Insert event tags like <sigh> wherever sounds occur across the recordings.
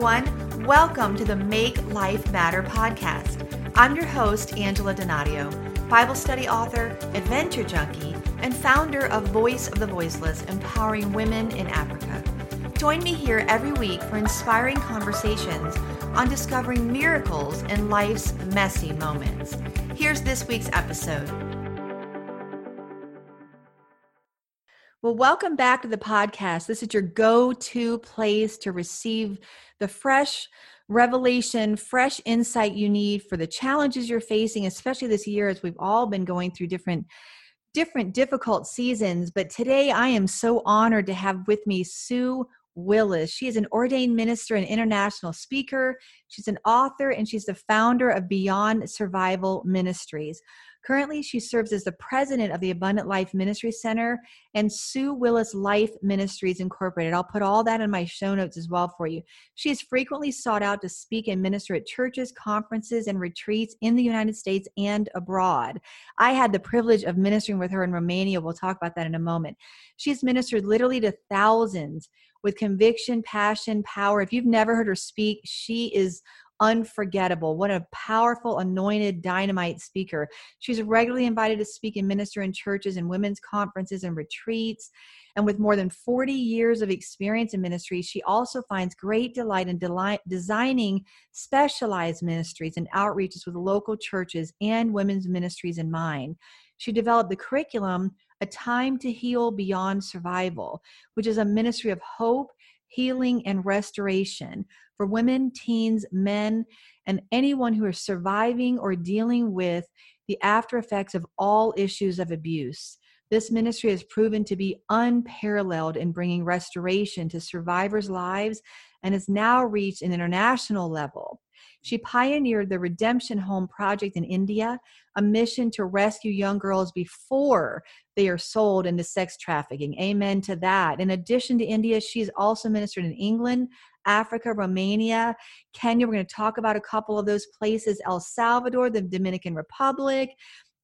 everyone. Welcome to the Make Life Matter podcast. I'm your host, Angela Donadio, Bible study author, adventure junkie, and founder of Voice of the Voiceless, empowering women in Africa. Join me here every week for inspiring conversations on discovering miracles in life's messy moments. Here's this week's episode. Well, welcome back to the podcast. This is your go to place to receive the fresh revelation, fresh insight you need for the challenges you're facing, especially this year as we've all been going through different different difficult seasons but today i am so honored to have with me sue Willis. She is an ordained minister and international speaker. She's an author and she's the founder of Beyond Survival Ministries. Currently, she serves as the president of the Abundant Life Ministry Center and Sue Willis Life Ministries Incorporated. I'll put all that in my show notes as well for you. She is frequently sought out to speak and minister at churches, conferences, and retreats in the United States and abroad. I had the privilege of ministering with her in Romania. We'll talk about that in a moment. She's ministered literally to thousands with conviction, passion, power. If you've never heard her speak, she is unforgettable. What a powerful, anointed, dynamite speaker. She's regularly invited to speak and minister in churches and women's conferences and retreats. And with more than 40 years of experience in ministry, she also finds great delight in delight, designing specialized ministries and outreaches with local churches and women's ministries in mind. She developed the curriculum a time to heal beyond survival, which is a ministry of hope, healing, and restoration for women, teens, men, and anyone who is surviving or dealing with the after effects of all issues of abuse. This ministry has proven to be unparalleled in bringing restoration to survivors' lives and has now reached an international level. She pioneered the Redemption Home Project in India, a mission to rescue young girls before they are sold into sex trafficking. Amen to that. In addition to India, she's also ministered in England, Africa, Romania, Kenya. We're going to talk about a couple of those places, El Salvador, the Dominican Republic.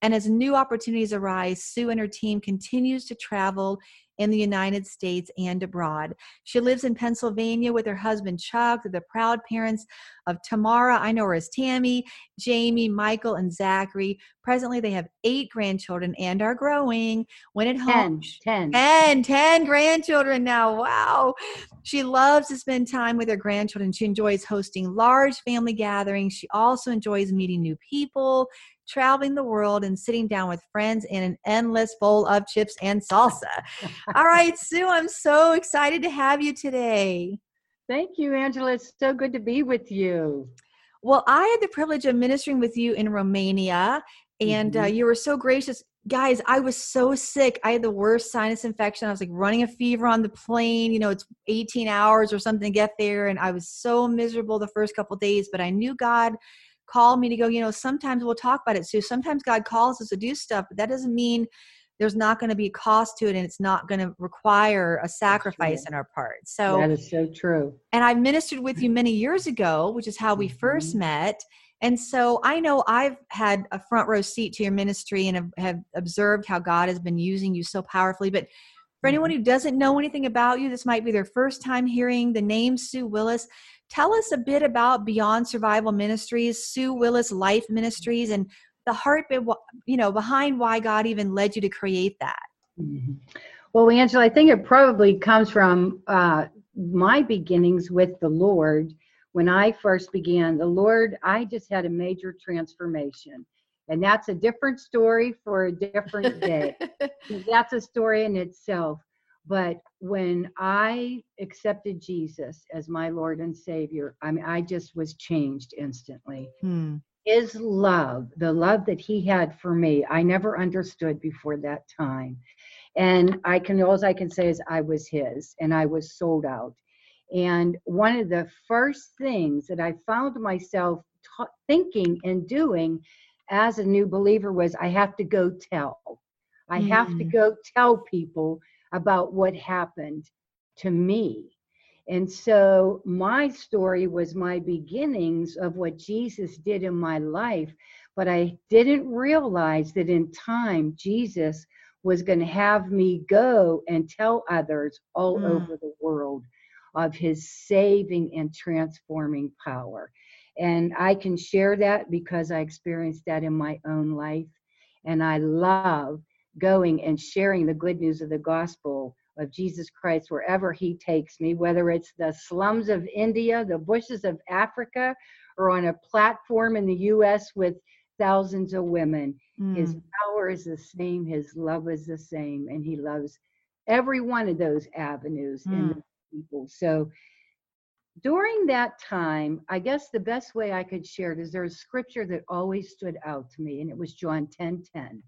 And as new opportunities arise, Sue and her team continues to travel in the United States and abroad. She lives in Pennsylvania with her husband Chuck, the proud parents of Tamara. I know her as Tammy, Jamie, Michael, and Zachary. Presently, they have eight grandchildren and are growing. When at home, ten, 10. 10, 10 grandchildren now. Wow. She loves to spend time with her grandchildren. She enjoys hosting large family gatherings. She also enjoys meeting new people traveling the world and sitting down with friends in an endless bowl of chips and salsa. All right, Sue, I'm so excited to have you today. Thank you, Angela. It's so good to be with you. Well, I had the privilege of ministering with you in Romania, and uh, mm-hmm. uh, you were so gracious. Guys, I was so sick. I had the worst sinus infection. I was like running a fever on the plane. You know, it's 18 hours or something to get there. And I was so miserable the first couple days, but I knew God called me to go, you know, sometimes we'll talk about it. So sometimes God calls us to do stuff, but that doesn't mean there's not going to be a cost to it and it's not going to require a sacrifice in our part. So that is so true. And I ministered with you many years ago, which is how we mm-hmm. first met. And so I know I've had a front row seat to your ministry and have, have observed how God has been using you so powerfully. But for anyone mm-hmm. who doesn't know anything about you, this might be their first time hearing the name Sue Willis. Tell us a bit about Beyond Survival Ministries, Sue Willis Life Ministries, and the heart, you know, behind why God even led you to create that. Mm-hmm. Well, Angela, I think it probably comes from uh, my beginnings with the Lord. When I first began, the Lord, I just had a major transformation. And that's a different story for a different day. <laughs> that's a story in itself. But when I accepted Jesus as my Lord and Savior, I mean, I just was changed instantly. Hmm. His love, the love that He had for me, I never understood before that time. And I can, all I can say is I was His and I was sold out. And one of the first things that I found myself thinking and doing as a new believer was I have to go tell. I mm. have to hmm. go tell people about what happened to me. And so my story was my beginnings of what Jesus did in my life, but I didn't realize that in time Jesus was going to have me go and tell others all mm. over the world. of his saving and transforming power. And I can share that because I experienced that in my own life. And I love going and sharing the good news of the gospel of Jesus Christ wherever he takes me, whether it's the slums of India, the bushes of Africa, or on a platform in the US with thousands of women. Mm. His power is the same, his love is the same, and he loves every one of those avenues mm. the people. So during that time, I guess the best way I could share it is there's a scripture that always stood out to me, and it was John 10 10.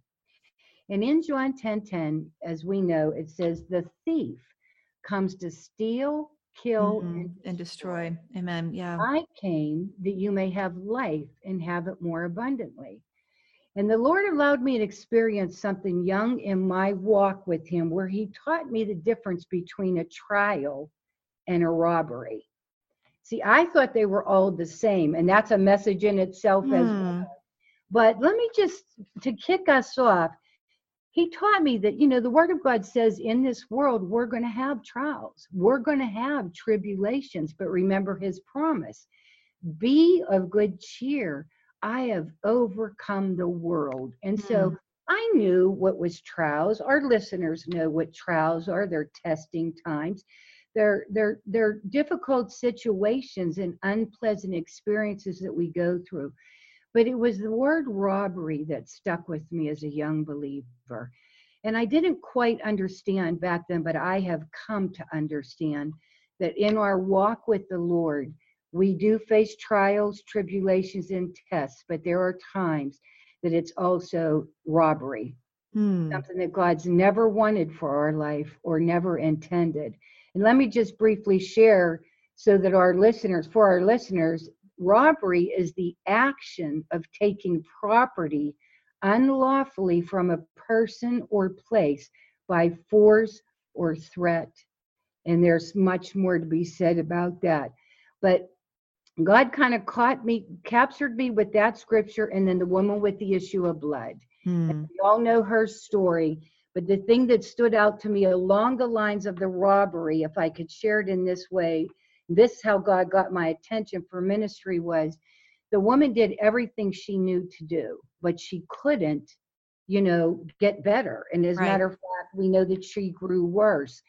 And in John 10 10, as we know, it says, The thief comes to steal, kill, mm-hmm. and, and destroy. Amen. Yeah. I came that you may have life and have it more abundantly. And the Lord allowed me to experience something young in my walk with Him where He taught me the difference between a trial and a robbery. See, I thought they were all the same, and that's a message in itself mm. as hmm. well. But let me just, to kick us off, he taught me that, you know, the Word of God says in this world we're going to have trials, we're going to have tribulations, but remember His promise be of good cheer. I have overcome the world. And so mm. I knew what was trials. Our listeners know what trials are. They're testing times. They're, they're, they're difficult situations and unpleasant experiences that we go through. But it was the word robbery that stuck with me as a young believer. And I didn't quite understand back then, but I have come to understand that in our walk with the Lord, we do face trials, tribulations, and tests, but there are times that it's also robbery, hmm. something that God's never wanted for our life or never intended. And let me just briefly share so that our listeners, for our listeners, robbery is the action of taking property unlawfully from a person or place by force or threat. And there's much more to be said about that. But God kind of caught me, captured me with that scripture, and then the woman with the issue of blood. Hmm. we all know her story. But the thing that stood out to me along the lines of the robbery, if I could share it in this way, this is how God got my attention for ministry was the woman did everything she knew to do, but she couldn't, you know, get better. And as a matter of fact, we know that she grew worse.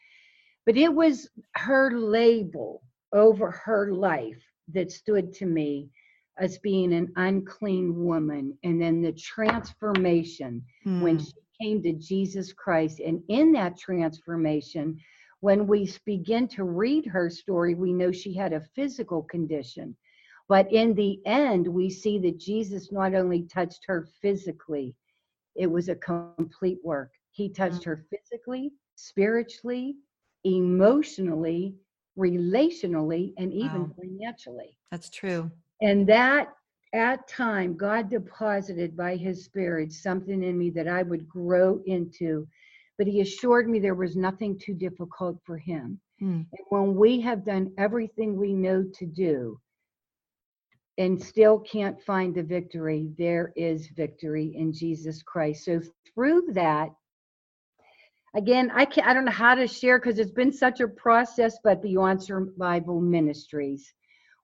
But it was her label over her life that stood to me as being an unclean woman. And then the transformation hmm. when she came to Jesus Christ. And in that transformation, when we begin to read her story, we know she had a physical condition. But in the end, we see that Jesus not only touched her physically, it was a complete work. He touched her mm-hmm. physically, spiritually, emotionally, relationally, and even wow. financially. That's true. And that at time, God deposited by his spirit something in me that I would grow into but he assured me there was nothing too difficult for him. Mm. And when we have done everything we know to do and still can't find the victory, there is victory in Jesus Christ. So through that, again, I can not I don't know how to share because it's been such a process, but Beyond Survival Ministries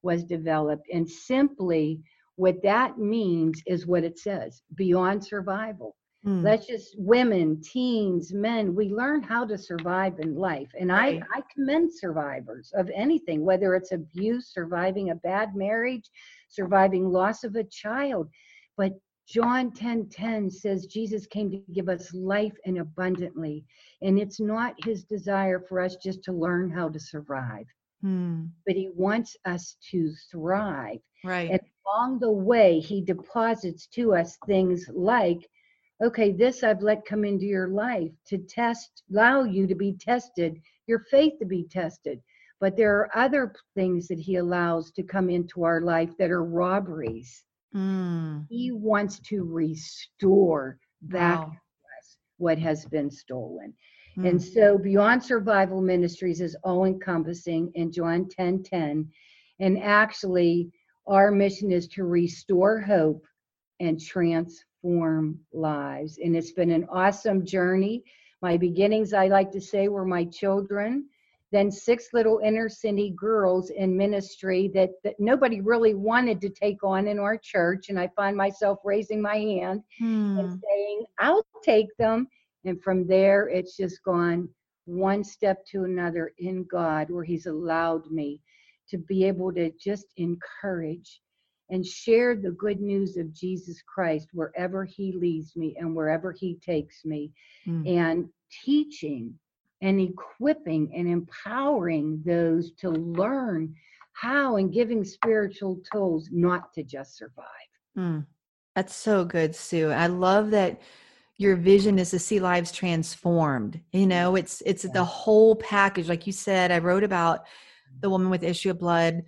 was developed. And simply what that means is what it says beyond survival Mm. Let's just women, teens, men, we learn how to survive in life. And right. I, I commend survivors of anything, whether it's abuse, surviving a bad marriage, surviving loss of a child. But John 10 10 says Jesus came to give us life and abundantly. And it's not his desire for us just to learn how to survive, hmm. but he wants us to thrive. Right. And along the way, he deposits to us things like okay, this I've let come into your life to test, allow you to be tested, your faith to be tested. But there are other things that he allows to come into our life that are robberies. Mm. He wants to restore back wow. us what has been stolen. Mm. And so Beyond Survival Ministries is all encompassing in John 10 10. And actually, our mission is to restore hope and transform transform lives. And it's been an awesome journey. My beginnings, I like to say, were my children then six little inner city girls in ministry that, that nobody really wanted to take on in our church. And I find myself raising my hand Hmm. and saying, I'll take them. And from there, it's just gone one step to another in God, where He's allowed me to be able to just encourage and share the good news of Jesus Christ wherever He leads me and wherever He takes me, Hmm. and teaching and equipping and empowering those to learn how and giving spiritual tools not to just survive. Mm. That's so good, Sue. I love that your vision is to see lives transformed. You know, it's it's Yeah. the whole package. Like you said, I wrote about the woman with issue of blood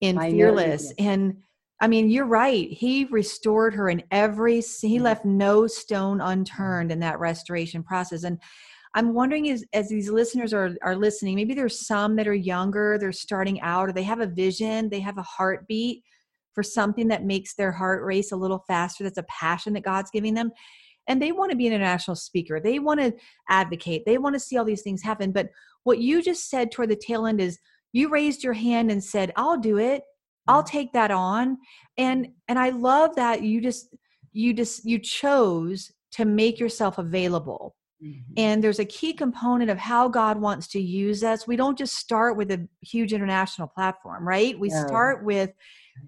in you Fearless. And I mean, you're right. He restored her in every he mm-hmm. left no stone unturned in that restoration process. And I'm wondering as as these listeners are are listening, maybe there's some that are younger, they're starting out, or they have a vision, they have a heartbeat for something that makes their heart race a little faster. That's a passion that God's giving them. And they want to be an international speaker. They want to advocate. They want to see all these things happen. But what you just said toward the tail end is you raised your hand and said, I'll do it. I'll take that on. And and I love that you just you just you chose to make yourself available Mhm. and there's a key component of how God wants to use us. We don't just start with a huge international platform, right? We No. start with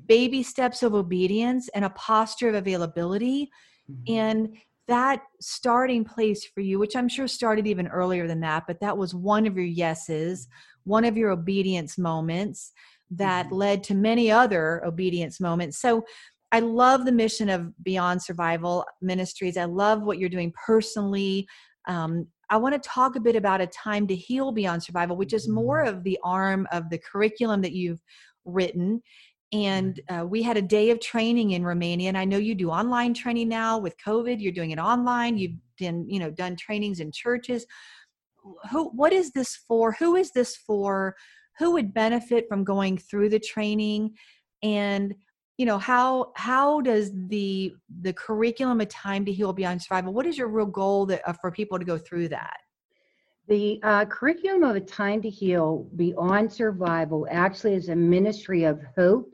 baby steps of obedience and a posture of availability. Mhm. And that starting place for you, which I'm sure started even earlier than that, but that was one of your yeses, one of your obedience moments that Mhm. led to many other obedience moments. So I love the mission of Beyond Survival Ministries. I love what you're doing personally. Um, I want to talk a bit about a time to heal beyond survival, which is more of the arm of the curriculum that you've written. And uh, we had a day of training in Romania, and I know you do online training now with COVID. You're doing it online. You've done, you know, done trainings in churches. Who? What is this for? Who is this for? Who would benefit from going through the training? And you know how how does the the curriculum of time to heal beyond survival what is your real goal that uh, for people to go through that The uh, curriculum of a time to heal beyond survival actually is a ministry of hope,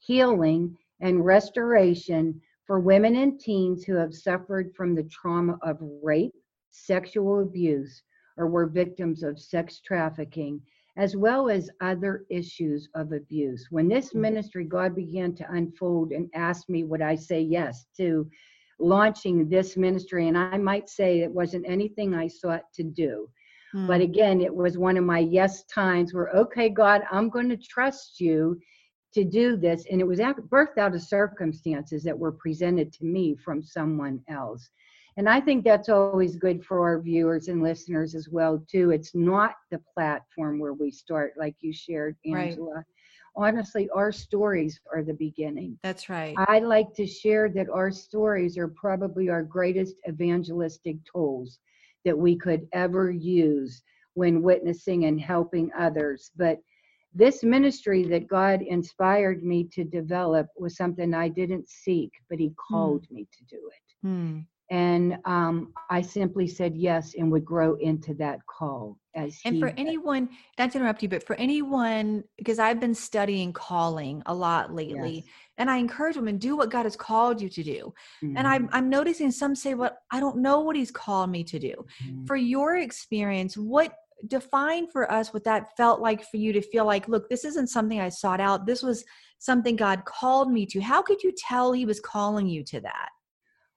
healing, and restoration for women and teens who have suffered from the trauma of rape, sexual abuse, or were victims of sex trafficking, as well as other issues of abuse. When this Mhm. ministry, God began to unfold and asked me, would I say yes to launching this ministry? And I might say it wasn't anything I sought to do. But Hmm. again, it was one of my yes times where, okay, God, I'm going to trust you to do this. And it was birthed out of circumstances that were presented to me from someone else. And I think that's always good for our viewers and listeners as well, too. It's not the platform where we start, like you shared, Right. Angela. Honestly, our stories are the beginning. that's right I like to share that our stories are probably our greatest evangelistic tools that we could ever use when witnessing and helping others. But this ministry that God inspired me to develop was something I didn't seek, but He called me to do it. Hmm. And um, I simply said yes and would grow into that call as and for did. anyone not to interrupt you but for anyone because i've been studying calling a lot lately Yes. and i encourage women do what god has called you to do and Mhm, i'm i'm noticing some say well i don't know what he's called me to do mhm. for your experience what define for us what that felt like for you to feel like look this isn't something i sought out this was something god called me to how could you tell he was calling you to that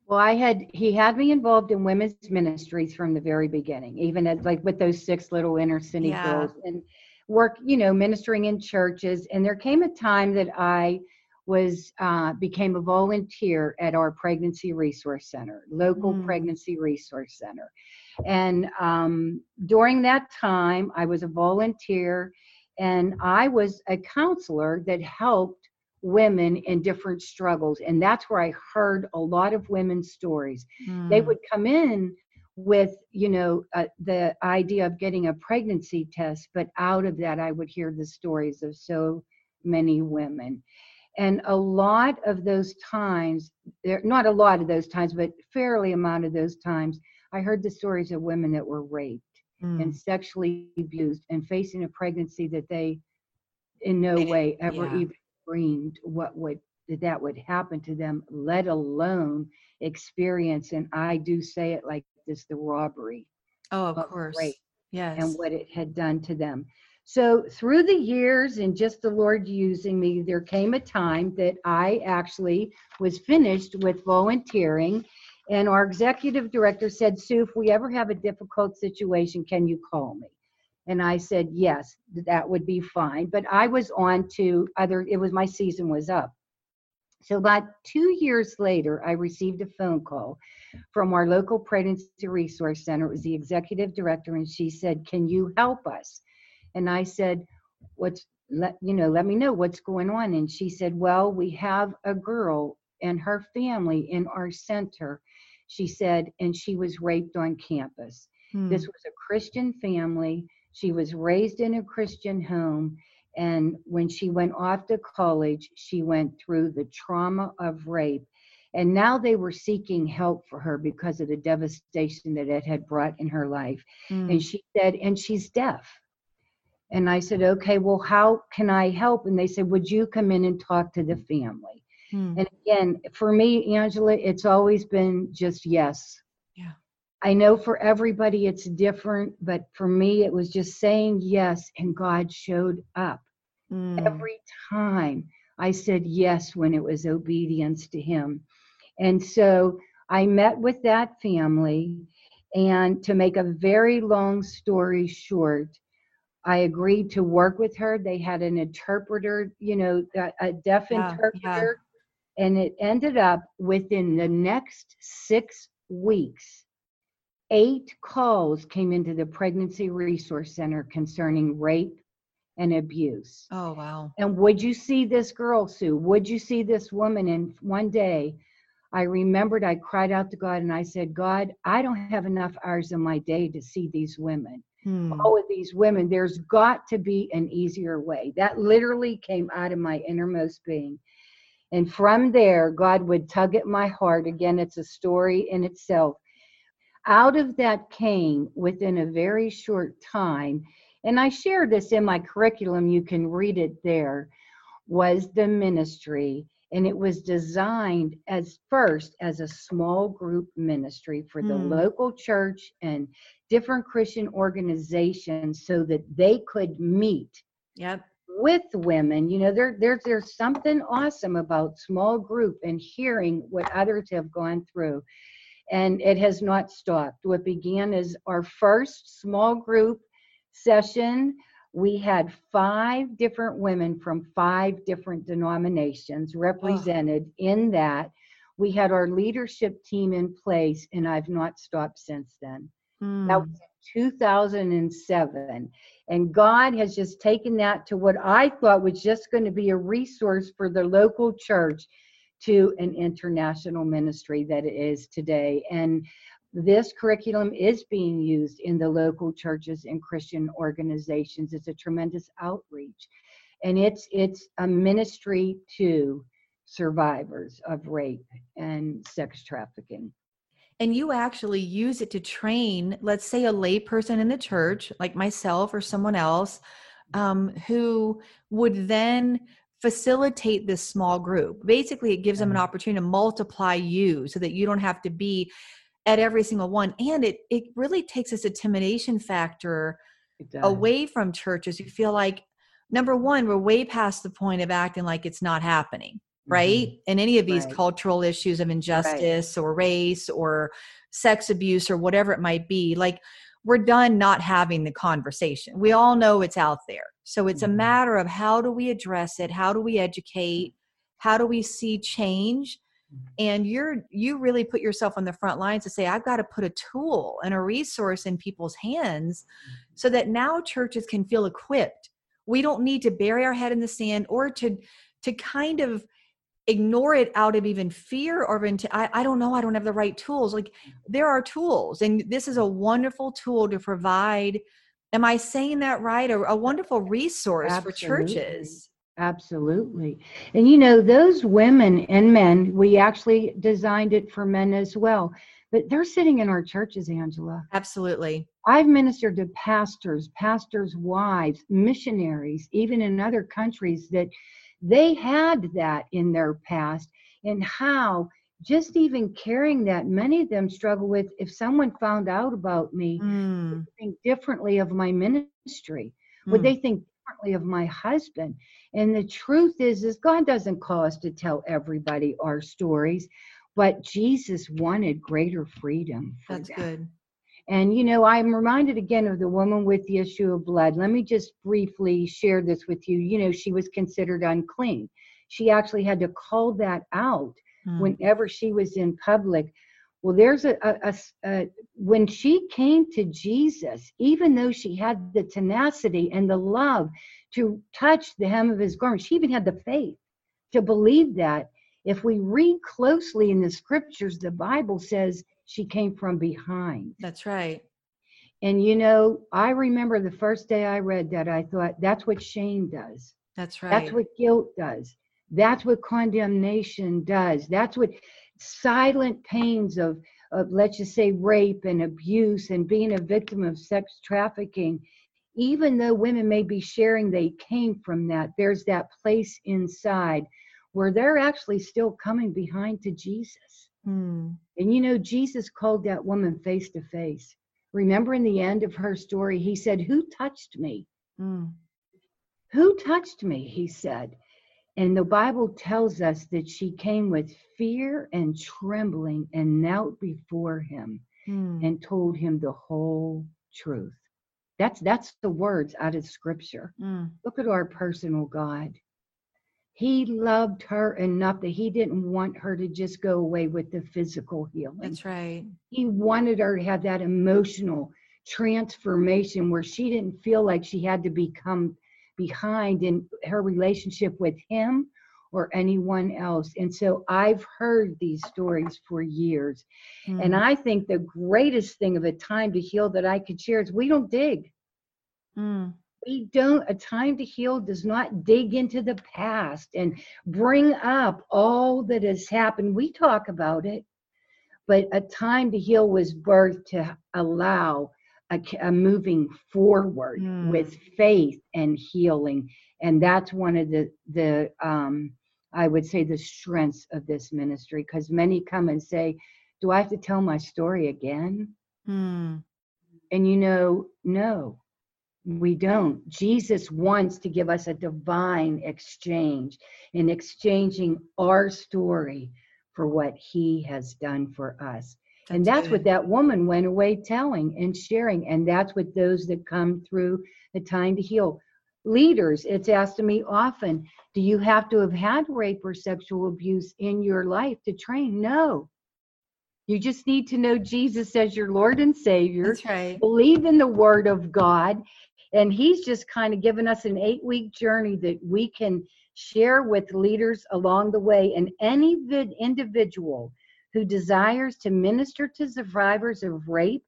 Well, I had he had me involved in women's ministries from the very beginning, even at like with those six little inner city Yeah. girls and work, you know, ministering in churches. And there came a time that I was uh, became a volunteer at our pregnancy resource center, local Mm. pregnancy resource center. And um, during that time, I was a volunteer, and I was a counselor that helped women in different struggles and that's where i heard a lot of women's stories they Hmm. would come in with you know uh, the idea of getting a pregnancy test but out of that i would hear the stories of so many women and a lot of those times there not a lot of those times but fairly amount of those times i heard the stories of women that were raped and Mm. sexually abused and facing a pregnancy that they in no way ever yeah. even dreamed what would that would happen to them let alone experience and i do say it like this the robbery Oh, of of course. rape Yes. and what it had done to them. So, through the years and just the Lord using me, there came a time that I actually was finished with volunteering. And our executive director said, Sue, if we ever have a difficult situation, can you call me? And I said, yes, that would be fine. But I was on to other, it was my season was up. So, about two years later, I received a phone call from our local pregnancy resource center. It was the executive director, and she said, "Can you help us?" And I said, "What's let you know? Let me know what's going on." And she said, "Well, we have a girl and her family in our center." She said, and she was raped on campus. Hmm. This was a Christian family. She was raised in a Christian home. And when she went off to college, she went through the trauma of rape. And now they were seeking help for her because of the devastation that it had brought in her life. Hmm. And she said, and she's deaf. And I said, okay, well, how can I help? And they said, would you come in and talk to the family? Hmm. And again, for me, Angela, it's always been just yes. Yeah. I know for everybody it's different, but for me, it was just saying yes, and God showed up. Hmm. Every time I said yes when it was obedience to Him. And so I met with that family, and to make a very long story short, I agreed to work with her. They had an interpreter, you know, a, deaf Yeah, yeah. interpreter. And it ended up within the next six weeks, eight calls came into the Pregnancy Resource Center concerning rape and abuse. Oh, wow. And would you see this girl, Sue? Would you see this woman? And one day I remembered I cried out to God and I said, God, I don't have enough hours in my day to see these women. Hmm. All of these women, there's got to be an easier way. That literally came out of my innermost being. And from there, God would tug at my heart. Again, it's a story in itself. Out of that came within a very short time, and I share this in my curriculum, you can read it there, was the ministry. And it was designed as first as a small group ministry for the Hmm. local church and different Christian organizations so that they could meet Yep. with women you know there, there there's something awesome about small group and hearing what others have gone through and it has not stopped what began as our first small group session we had five different women from five different denominations represented in that we had our leadership team in place and i've not stopped since then Hmm. that was 2007. And God has just taken that to what I thought was just going to be a resource for the local church to an international ministry that it is today. And this curriculum is being used in the local churches and Christian organizations. It's a tremendous outreach. And it's it's a ministry to survivors of rape and sex trafficking. and you actually use it to train let's say a layperson in the church like myself or someone else um, who would then facilitate this small group. Basically it gives them an mm-hmm. opportunity to multiply you so that you don't have to be at every single one. And it it really takes this intimidation factor away from churches who feel like number one we're way past the point of acting like it's not happening right? Mm-hmm. In any of these Right. cultural issues of injustice or race or sex abuse or whatever it might be like we're done not having the conversation. We all know it's out there. So it's a Mhm. matter of how do we address it? How do we educate? How do we see change? And you're you really put yourself on the front lines to say i've got to put a tool and a resource in people's hands so that now churches can feel equipped. We don't need to bury our head in the sand or to to kind of ignore it out of even fear or into I, I don't know i don't have the right tools like mm. there are tools and this is a wonderful tool to provide am i saying that right a, a wonderful resource for churches Absolutely. And you know, those women and men, we actually designed it for men as well. but they're sitting in our churches, Angela. Absolutely. I've ministered to pastors, pastors' wives, missionaries, even in other countries that they had that in their past, and how just even carrying that, many of them struggle with if someone found out about me, Mm, think differently of my ministry. Would mm. they think differently of my husband? And the truth is, is God doesn't call us to tell everybody our stories, but Jesus wanted greater freedom. For That's good. And you know, I'm reminded again of the woman with the issue of blood. Let me just briefly share this with you. You know, she was considered unclean. She actually had to call that out Mm, whenever she was in public. Well, there's a when she came to Jesus, even though she had the tenacity and the love to touch the hem of his garment, she even had the faith to believe that. If we read closely in the scriptures, the Bible says she came from behind. That's right. And you know, I remember the first day I read that, I thought that's what shame does. That's right. That's what guilt does. That's what condemnation does. That's what silent pains of, of, let's just say, rape and abuse and being a victim of sex trafficking. Even though women may be sharing they came from that, there's that place inside where they're actually still coming behind to Jesus. Mm, And you know, Jesus called that woman face to face. Remember in the end of her story, he said, Who touched me? mm. Who touched me? He said. And the Bible tells us that she came with fear and trembling and knelt before him Mm. and told him the whole truth. That's that's the words out of scripture. Mm. Look at our personal God. He loved her enough that he didn't want her to just go away with the physical healing. That's right. He wanted her to have that emotional transformation where she didn't feel like she had to become behind in her relationship with him or anyone else. And so I've heard these stories for years. And Mm, I think the greatest thing of a time to heal that I could share is we don't dig. mm. We don't, a time to heal does not dig into the past and bring up all that has happened. We talk about it, but a time to heal was birthed to allow a moving forward Hmm. with faith and healing. And that's one of the, the, um, I would say the strengths of this ministry because many come and say, Do I have to tell my story again? Mm. And you know, no, we don't. Jesus wants to give us a divine exchange in exchanging our story for what he has done for us. and that's what that woman went away telling and sharing. And that's what those that come through the time to heal. Leaders, it's asked of me often do you have to have had rape or sexual abuse in your life to train? No. You just need to know Jesus as your Lord and Savior That's right. believe in the word of God. And he's just kind of given us an eight week journey that we can share with leaders along the way. And any vid- individual who desires to minister to survivors of rape,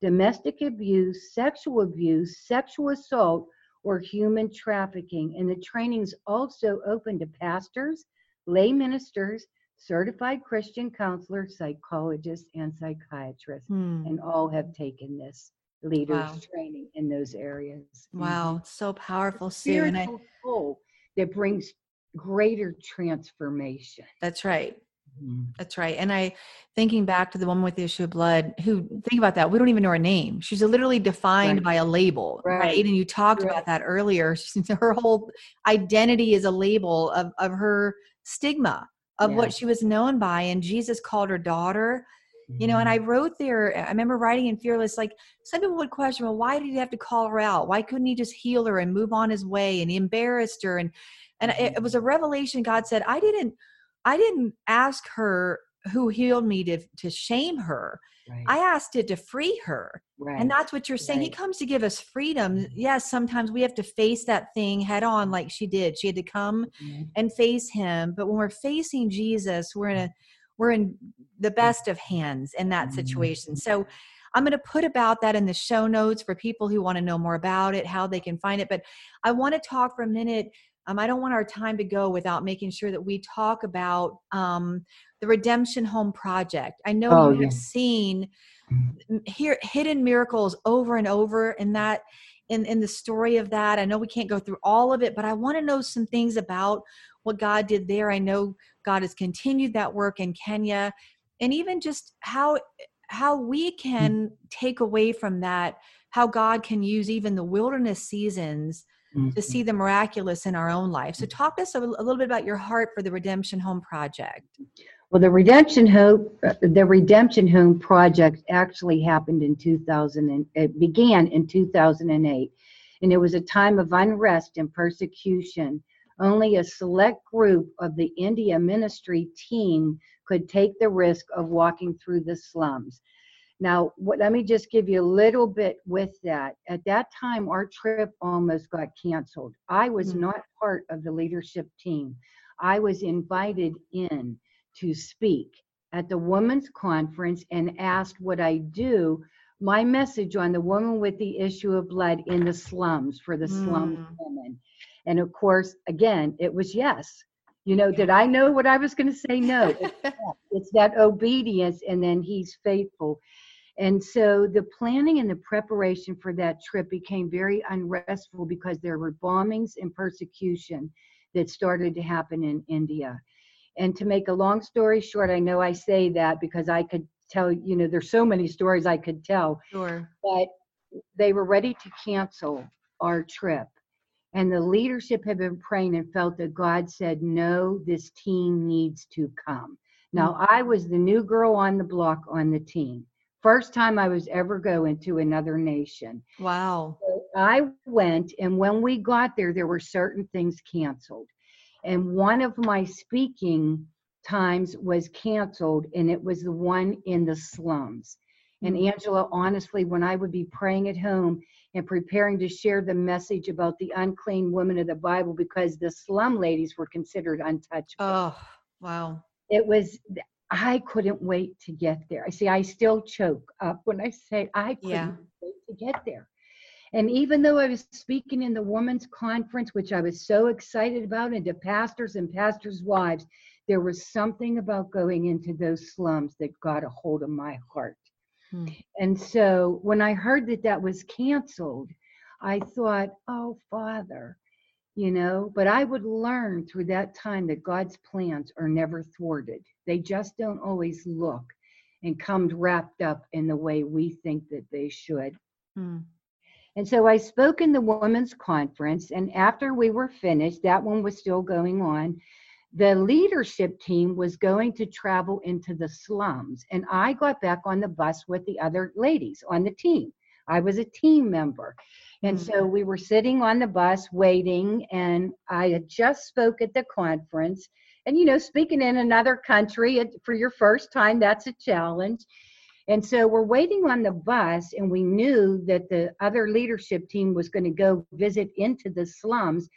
domestic abuse, sexual abuse, sexual assault, or human trafficking. And the training's also open to pastors, lay ministers, certified Christian counselors, psychologists, and psychiatrists Mm. and all have taken this leaders Wow. training in those areas. Mhm. Wow. So powerful, Sue. And I, tool that brings greater transformation. that's right. Mhm. That's right. And I thinking back to the woman with the issue of blood who think about that, we don't even know her name. She's literally defined Right. by a label. Right. Right. And you talked Right. about that earlier. <laughs> She's- Her whole identity is a label of, of her stigma of Yeah. what she was known by. And Jesus called her daughter. You know, and I Mhm. wrote there, I remember writing in Fearless, like some people would question, well, why did he have to call her out? Why couldn't he just heal her and move on his way? And he embarrassed her. And and it, it was a revelation. God said, I didn't, I didn't ask her who healed me to to shame her. right. I asked it to free her. right. And that's what you're saying. He comes to give us freedom. Mhm. Yes, sometimes we have to face that thing head on, like she did. She had to come Mhm. and face him. But when we're facing Jesus, we're in a we're in the best of hands in that Mhm. situation. So I'm going to put about that in the show notes for people who want to know more about it, how they can find it. But I want to talk for a minute um, I don't want our time to go without making sure that we talk about um, the Redemption Home Project. I know Oh, you yeah. have seen here hidden miracles over and over in that in in the story of that. I know we can't go through all of it, but I want to know some things about what God did there. I know God has continued that work in Kenya, and even just how how we can take away from that how God can use even the wilderness seasons to see the miraculous in our own life. So, talk to us a, a little bit about your heart for the Redemption Home Project. Well, the Redemption Hope, uh, the Redemption Home project actually happened in 2000 and it began in 2008. And it was a time of unrest and persecution. Only a select group of the India ministry team could take the risk of walking through the slums. Now, what, let me just give you a little bit with that. At that time, our trip almost got canceled. I was Hmm. not part of the leadership team. I was invited in to speak at the women's conference and asked what I do my message on the woman with the issue of blood in the slums for the slum Mm. women. And of course, again, it was yes. You know, did I know what I was going to say? No. <laughs> It's that obedience, and then he's faithful. And so the planning and the preparation for that trip became very unrestful because there were bombings and persecution that started to happen in India. And to make a long story short, I know I say that because I could tell, you know, there's so many stories I could tell, Sure. but they were ready to cancel our trip. And the leadership had been praying and felt that God said, no, this team needs to come. Now, I was the new girl on the block on the team. First time I was ever going to another nation. Wow. So I went, and when we got there, there were certain things canceled. And one of my speaking times was canceled, and it was the one in the slums. And Mm. Angela, honestly, when I would be praying at home and preparing to share the message about the unclean women of the Bible, because the slum ladies were considered untouchable Oh, wow. it was i couldn't wait to get there i see i still choke up when i say i couldn't Yeah. wait to get there and even though i was speaking in the women's conference which i was so excited about and to pastors and pastors wives there was something about going into those slums that got a hold of my heart Hmm. and so when I heard that that was canceled, I thought, oh, Father, you know, but I would learn through that time that God's plans are never thwarted. They just don't always look and come wrapped up in the way we think that they should. Hmm. And so I spoke in the women's conference, and after we were finished, that one was still going on. The leadership team was going to travel into the slums, and I got back on the bus with the other ladies on the team. I was a team member. And Mm. so we were sitting on the bus waiting, and I had just spoke at the conference. And you know, speaking in another country for your first time, that's a challenge. And so we're waiting on the bus, and we knew that the other leadership team was going to go visit into the slums.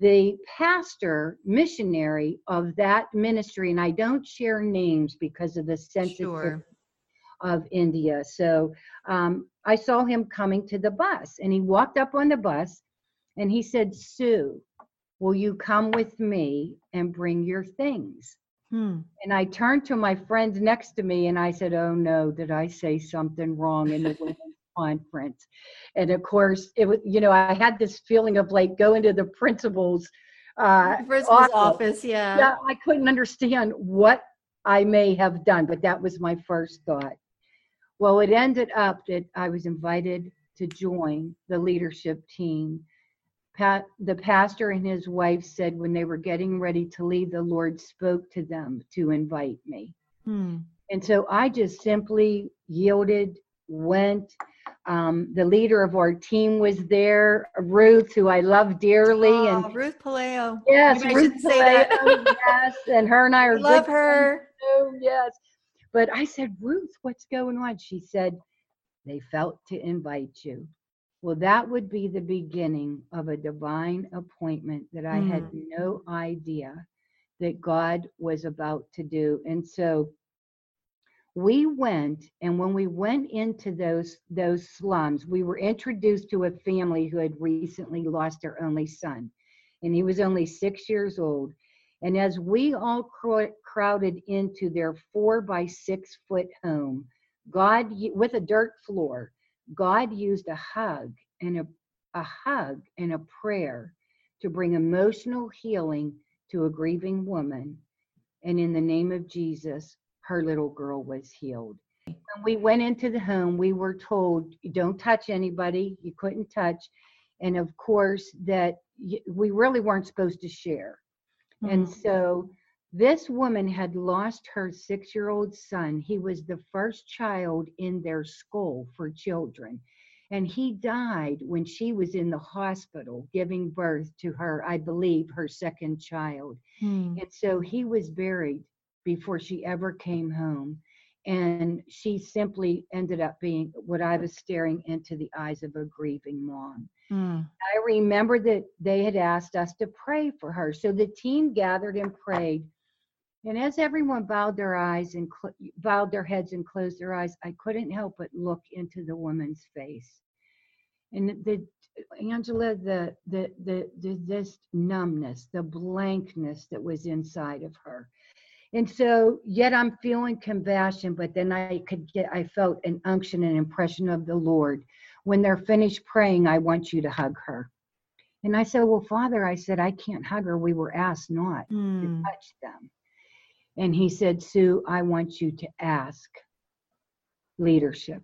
The pastor, missionary of that ministry, and I don't share names because of the sensitivity Sure. of India. So um, I saw him coming to the bus, and he walked up on the bus and he said, Sue, will you come with me and bring your things? Hmm. And I turned to my friend next to me and I said, Oh no, did I say something wrong in the conference? And of course, it was, you know, I had this feeling of like going to the principal's uh, Principal's office. office. Yeah. Yeah, I couldn't understand what I may have done, but that was my first thought. Well, it ended up that I was invited to join the leadership team. Pat, the pastor and his wife said when they were getting ready to leave, the Lord spoke to them to invite me. Hmm. And so I just simply yielded, went. Um, the leader of our team was there, Ruth, who I love dearly, and Oh, Ruth Paleo. yes, Maybe Ruth that. Yes, and her and I are love her. Oh, yes. But I said, Ruth, what's going on? She said, they felt to invite you. Well, that would be the beginning of a divine appointment that I had no idea that God was about to do. And so we went, and when we went into those those slums, we were introduced to a family who had recently lost their only son. and he was only six years old. And as we all cro- crowded into their four by six foot home, God, with a dirt floor, God used a hug and a, a hug and a prayer to bring emotional healing to a grieving woman. And in the name of Jesus, her little girl was healed. When we went into the home, we were told, don't touch anybody, you couldn't touch. And of course, that we really weren't supposed to share. Mm-hmm. And so this woman had lost her six year old son. He was the first child in their school for children. And he died when she was in the hospital giving birth to her, I believe, her second child. Hmm. And so he was buried before she ever came home. And she simply ended up being what I was staring into the eyes of a grieving mom. Hmm. I remember that they had asked us to pray for her. So the team gathered and prayed. And as everyone bowed their eyes and cl- bowed their heads and closed their eyes, I couldn't help but look into the woman's face. And the Angela, the the the, the this numbness, the blankness that was inside of her. And so, yet I'm feeling compassion, but then I could get, I felt an unction and impression of the Lord. When they're finished praying, I want you to hug her. And I said, Well, Father, I said, I can't hug her. We were asked not mm. to hmm. touch them. And he said, Sue, I want you to ask leadership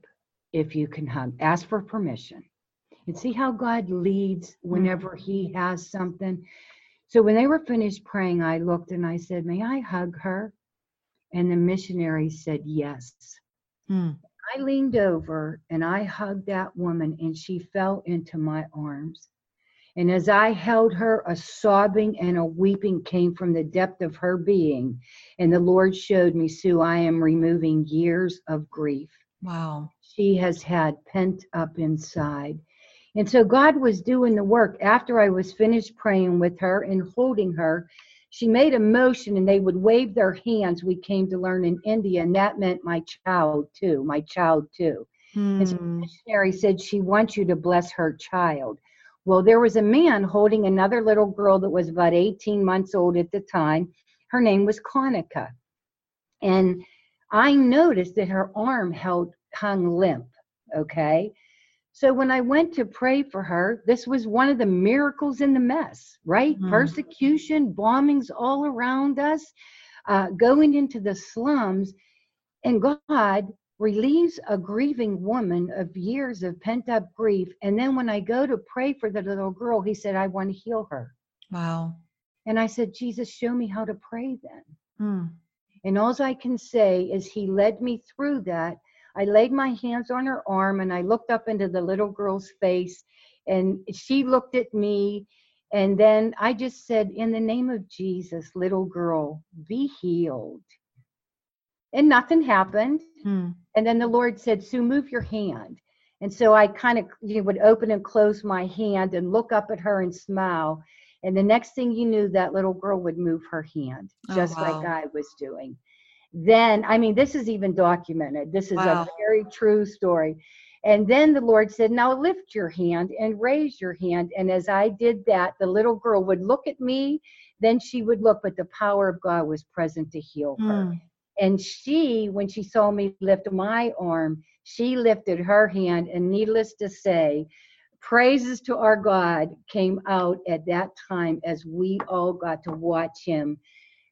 if you can hug. Ask for permission. And see how God leads whenever mm. he has something. So when they were finished praying, I looked and I said, May I hug her? And the missionary said, Yes. Hmm. I leaned over and I hugged that woman, and she fell into my arms. And as I held her, a sobbing and a weeping came from the depth of her being. And the Lord showed me, Sue, I am removing years of grief. Wow. She has had pent up inside. And so God was doing the work. After I was finished praying with her and holding her, she made a motion and they would wave their hands. We came to learn in India, and that meant my child too, my child too. Hmm. And so the hmm. missionary said she wants you to bless her child. Well, there was a man holding another little girl that was about 18 months old at the time. Her name was Konica. And I noticed that her arm held hung limp. Okay. So when I went to pray for her, this was one of the miracles in the mess, right? Mm-hmm. Persecution, bombings all around us, uh, going into the slums. And God relieves a grieving woman of years of pent up grief. And then when I go to pray for the little girl, he said, I want to heal her. Wow. And I said, Jesus, show me how to pray then. Hmm. And all I can say is he led me through that. I laid my hands on her arm and I looked up into the little girl's face and she looked at me. And then I just said, In the name of Jesus, little girl, be healed. And nothing happened. Hmm. And then the Lord said, Sue, move your hand. And so I kind of you know, would open and close my hand and look up at her and smile. And the next thing you knew, that little girl would move her hand, oh, just oh, wow. like I was doing. Then, I mean, this is even documented. This is wow. a very true story. And then the Lord said, Now lift your hand and raise your hand. And as I did that, the little girl would look at me, then she would look, but the power of God was present to heal her. Mm. And she, when she saw me lift my arm, she lifted her hand, and needless to say, praises to our God came out at that time as we all got to watch him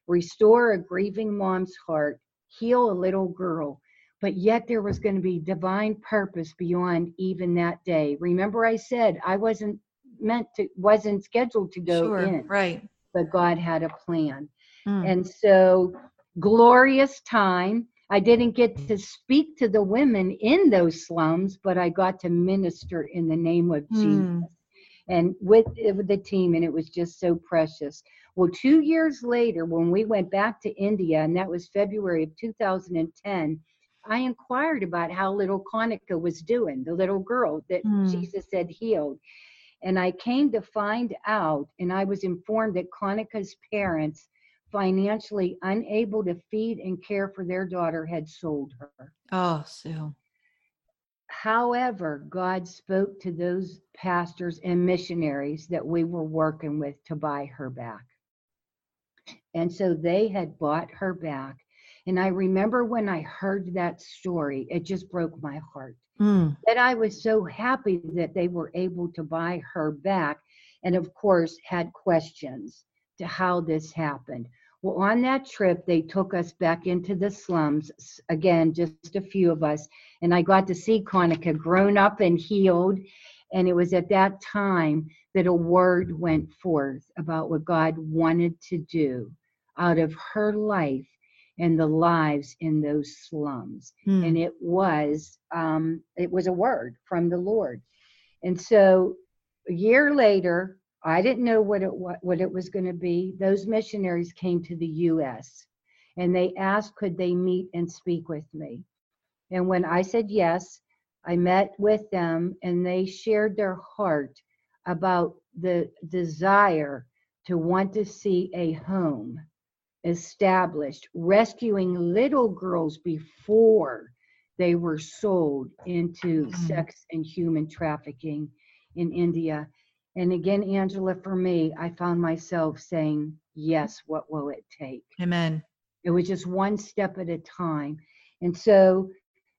restore a grieving mom's heart, heal a little girl. But yet there was going to be divine purpose beyond even that day. Remember, I said I wasn't meant to, wasn't scheduled to go sure, in. Right. But God had a plan. Mm. And so glorious time. I didn't get to speak to the women in those slums, but I got to minister in the name of mm. Jesus and with, with the team, and it was just so precious. Well, two years later, when we went back to India, and that was February of 2010, I inquired about how little Konica was doing, the little girl that mm. Jesus had healed. And I came to find out, and I was informed that Konica's parents financially unable to feed and care for their daughter had sold her. Oh, Sue. however, God spoke to those pastors and missionaries that we were working with to buy her back. And so they had bought her back. And I remember when I heard that story, it just broke my heart. Mm. That I was so happy that they were able to buy her back. And of course, had questions to how this happened. Well, on that trip, they took us back into the slums. Again, just a few of us. And I got to see Konica grown up and healed. And it was at that time that a word went forth about what God wanted to do out of her life and the lives in those slums Mm. and it was um, it was a word from the Lord. And so a year later, I didn't know what it what, what it was going to be. Those missionaries came to the U.S. and they asked could they meet and speak with me. And when I said yes, I met with them and they shared their heart about the desire to want to see a home established, rescuing little girls before they were sold into Mm. sex and human trafficking in India. And again, Angela, for me, I found myself saying, Yes, what will it take? Amen. It was just one step at a time. And so,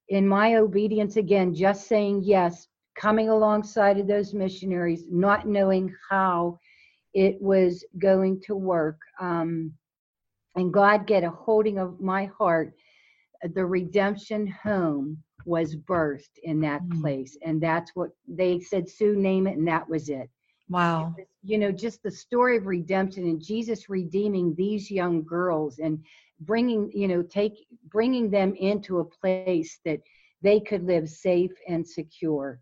in my obedience, again, just saying yes, coming alongside of those missionaries, not knowing how it was going to work, um, and God get a holding of my heart, the redemption home was birthed in that Mm. place. And that's what they said, Sue, name it, and that was it Wow. you know just the story of redemption and jesus redeeming these young girls and bringing you know take bringing them into a place that they could live safe and secure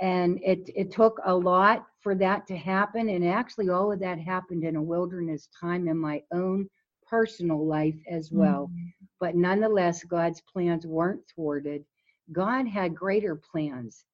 and it it took a lot for that to happen and actually all of that happened in a wilderness time in my own personal life as well Mm. but nonetheless god's plans weren't thwarted god had greater plans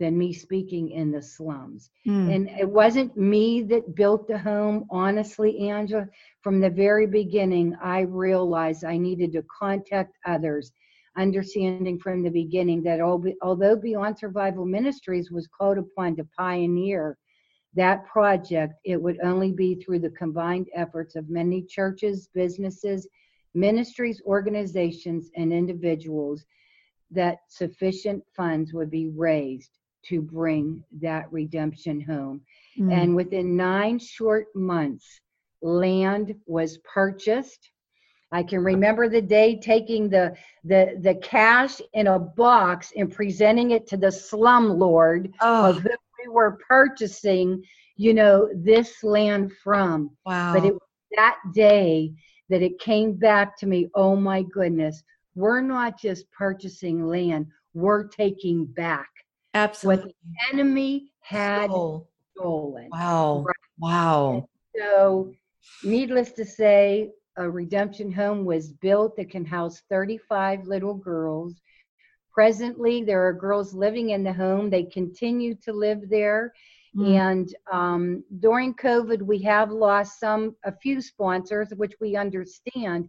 than me speaking in the slums Mm. and it wasn't me that built the home, honestly, Angela. From the very beginning, I realized I needed to contact others, understanding from the beginning that although Beyond Survival Ministries was called upon to pioneer that project, it would only be through the combined efforts of many churches, businesses, ministries, organizations, and individuals that sufficient funds would be raised to bring that redemption home. Mm. And within nine short months, land was purchased. I can remember the day taking the, the, the cash in a box and presenting it to the slum lord oh, of we were purchasing, you know, this land from. wow. But it was that day that it came back to me, oh my goodness, we're not just purchasing land, we're taking back Absolutely. What the enemy had Soul. stolen. Wow. Right. Wow. So, needless to say, a redemption home was built that can house 35 little girls. Presently, there are girls living in the home. They continue to live there. Mm. And um, during COVID, we have lost some, a few sponsors, which we understand.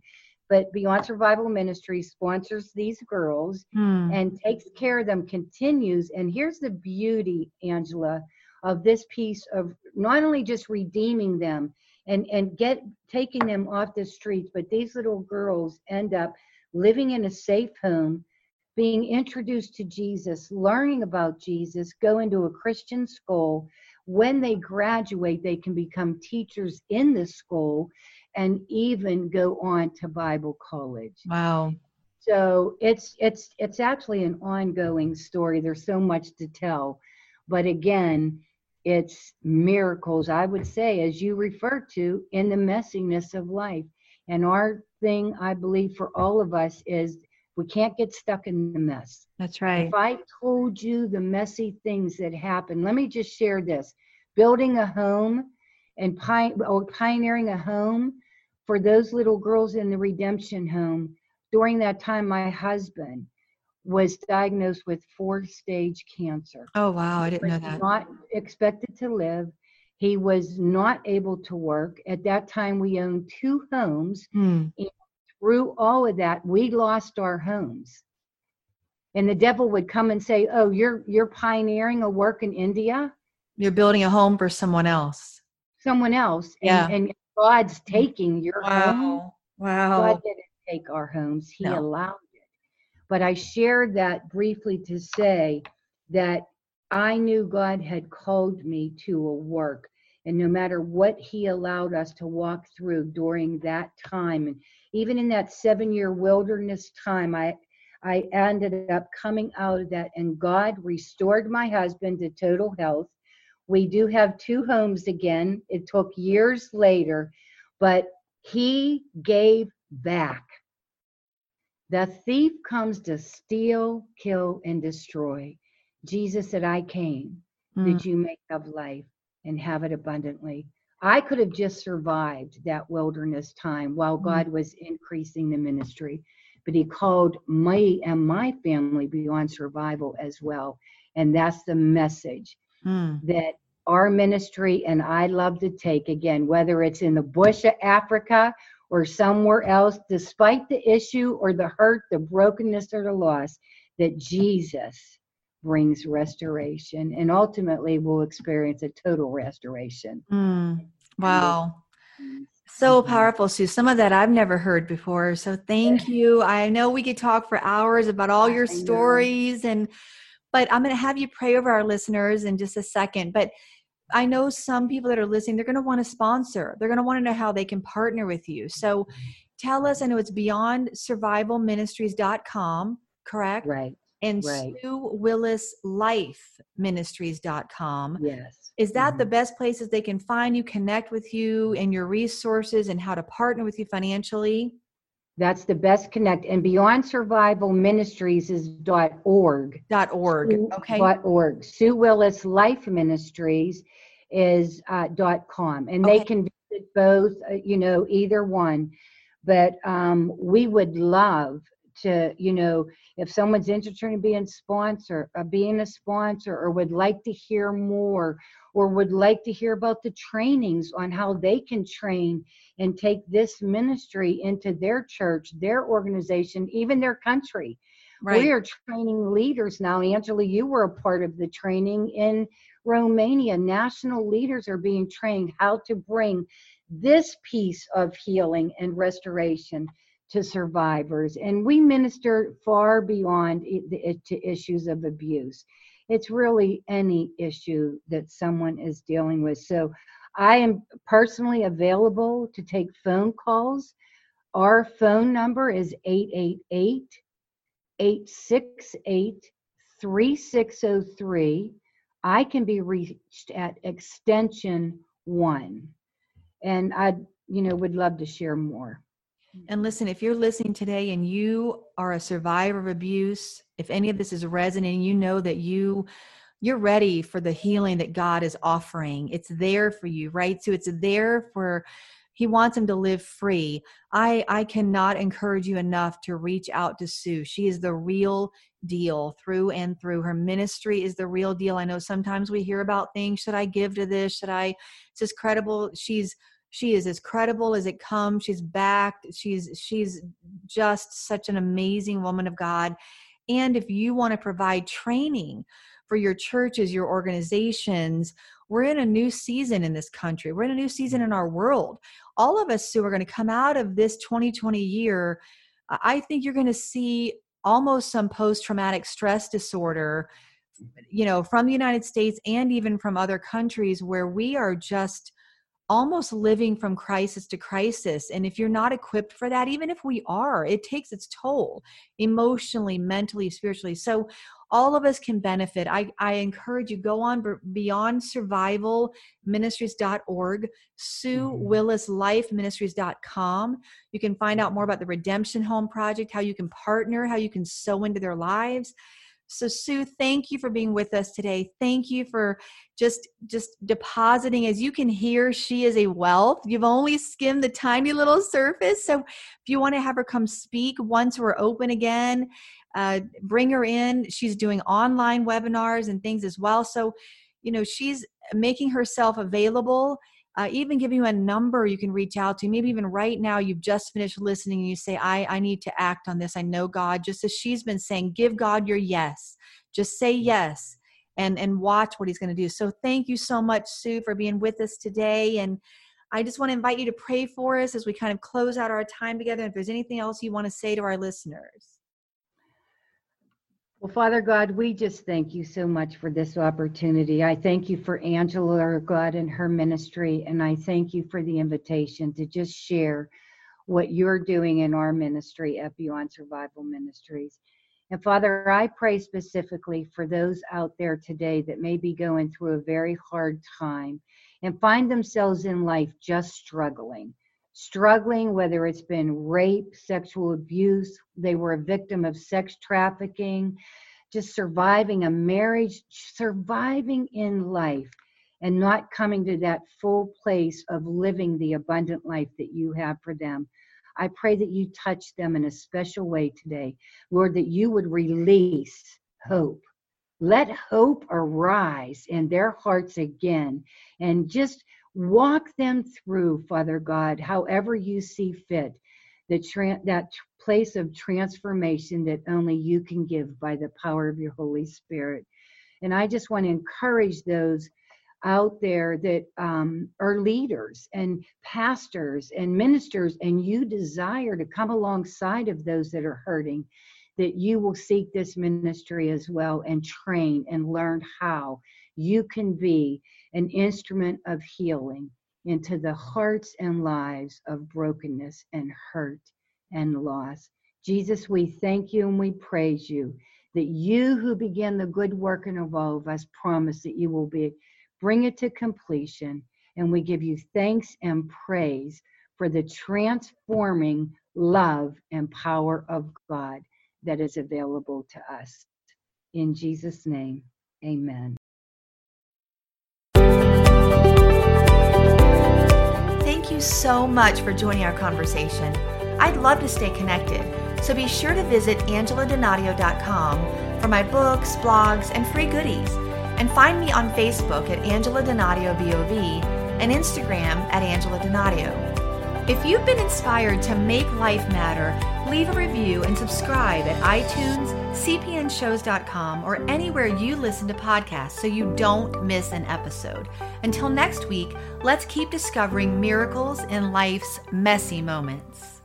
But Beyond Survival Ministry sponsors these girls Mm. and takes care of them continues and here's the beauty angela of this piece of not only just redeeming them and and get taking them off the streets but these little girls end up living in a safe home being introduced to jesus learning about jesus go into a christian school. When they graduate they can become teachers in the school and even go on to bible college. Wow. so it's it's it's actually an ongoing story. There's so much to tell. But again it's miracles i would say as you refer to in the messiness of life. And our thing i believe for all of us is we can't get stuck in the mess That's right. if i told you the messy things that happened, let me just share this building a home and pioneering a home for those little girls in the redemption home during that time my husband was diagnosed with four stage cancer Oh, wow. I didn't know that. He was not expected to live he was not able to work at that time we owned two homes Mm. Through all of that we lost our homes and the devil would come and say, "Oh, you're you're pioneering a work in India." You're building a home for someone else. Someone else. And, Yeah. and God's taking your home. Wow. God didn't take our homes, He No. allowed it. But I shared that briefly to say that I knew God had called me to a work. And no matter what He allowed us to walk through during that time, and even in that seven year wilderness time, I I ended up coming out of that, and God restored my husband to total health. We do have two homes again. It took years later, but He gave back. The thief comes to steal, kill, and destroy. Jesus said, I came Mm. that you may have life and have it abundantly. I could have just survived that wilderness time while Mm. God was increasing the ministry, but He called me and my family beyond survival as well. And that's the message Mm. that our ministry and I love to take again, whether it's in the bush of Africa or somewhere else, despite the issue or the hurt, the brokenness or the loss, that Jesus brings restoration and ultimately we'll experience a total restoration. Mm. Wow. So powerful, Sue. Some of that I've never heard before. So thank you. I know we could talk for hours about all your stories and but I'm going to have you pray over our listeners in just a second. But I know some people that are listening, they're going to want to sponsor. They're going to want to know how they can partner with you. So tell us, I know it's beyondsurvivalministries.com, correct? Right. And right. Sue Willis Life Ministries.com. Yes. Is that Mhm. the best places they can find you, connect with you, and your resources, and how to partner with you financially? That's the best connect. And Beyond Survival Ministries is dot org. Dot org. Sue Okay. Dot org. Sue Willis Life Ministries is uh, dot com, and they can visit both. Uh, you know, either one. But um, we would love to, you know, if someone's interested in being sponsor, uh, being a sponsor, or would like to hear more, or would like to hear about the trainings on how they can train and take this ministry into their church, their organization, even their country. Right. We are training leaders now. Angela, you were a part of the training in Romania. National leaders are being trained how to bring this piece of healing and restoration to survivors. And we minister far beyond the, to issues of abuse. It's really any issue that someone is dealing with. So I am personally available to take phone calls. Our phone number is 888 868 3603. I can be reached at extension one. And I, you know, would love to share more. And listen, if you're listening today and you are a survivor of abuse, if any of this is resonating, you know that you you're ready for the healing that God is offering. It's there for you, right? So it's there for he wants him to live free. I I cannot encourage you enough to reach out to Sue. She is the real deal through and through. Her ministry is the real deal. I know sometimes we hear about things, should I give to this? Should I it's just credible. She's she is as credible as it comes. She's backed. She's she's just such an amazing woman of god. And if you want to provide training for your churches your organizations we're in a new season in this country. We're in a new season in our world. All of us who are going to come out of this 2020 year i think you're going to see almost some post-traumatic stress disorder you know from the united states and even from other countries where we are just almost living from crisis to crisis. And if you're not equipped for that, even if we are, it takes its toll emotionally, mentally, spiritually. So all of us can benefit. I, I encourage you go on beyond survival ministries.org, Sue mm-hmm. Willis Life Ministries.com. You can find out more about the Redemption Home Project, how you can partner, how you can sow into their lives. So Sue, thank you for being with us today. Thank you for just just depositing as you can hear she is a wealth. You've only skimmed the tiny little surface. So if you want to have her come speak once we're open again, uh, bring her in. She's doing online webinars and things as well. So, you know, she's making herself available uh, even giving you a number you can reach out to. Maybe even right now you've just finished listening and you say, I, I need to act on this. I know God, just as she's been saying, give God your yes. Just say yes and, and watch what he's going to do. So thank you so much, Sue, for being with us today. And I just want to invite you to pray for us as we kind of close out our time together. If there's anything else you want to say to our listeners. Well, Father God, we just thank you so much for this opportunity. I thank you for Angela, God, and her ministry, and I thank you for the invitation to just share what you're doing in our ministry at Beyond Survival Ministries. And Father, I pray specifically for those out there today that may be going through a very hard time and find themselves in life just struggling struggling, whether it's been rape, sexual abuse, they were a victim of sex trafficking, just surviving a marriage, surviving in life, and not coming to that full place of living the abundant life that you have for them. I pray that you touch them in a special way today. Lord, that you would release hope. Let hope arise in their hearts again and just Walk them through, Father God, however you see fit, the tra- that place of transformation that only you can give by the power of your Holy Spirit. And I just want to encourage those out there that um, are leaders and pastors and ministers, and you desire to come alongside of those that are hurting, that you will seek this ministry as well and train and learn how you can be an instrument of healing into the hearts and lives of brokenness and hurt and loss. Jesus, we thank you and we praise you that you who began the good work in of us promise that you will be bring it to completion and we give you thanks and praise for the transforming love and power of God that is available to us. In Jesus' name, amen. So much for joining our conversation. I'd love to stay connected, so be sure to visit angeladonadio.com for my books, blogs, and free goodies. And find me on Facebook at Angela Donadio BOV and Instagram at Angela Donadio. If you've been inspired to make life matter, leave a review and subscribe at iTunes, cpnshows.com, or anywhere you listen to podcasts so you don't miss an episode. Until next week, let's keep discovering miracles in life's messy moments.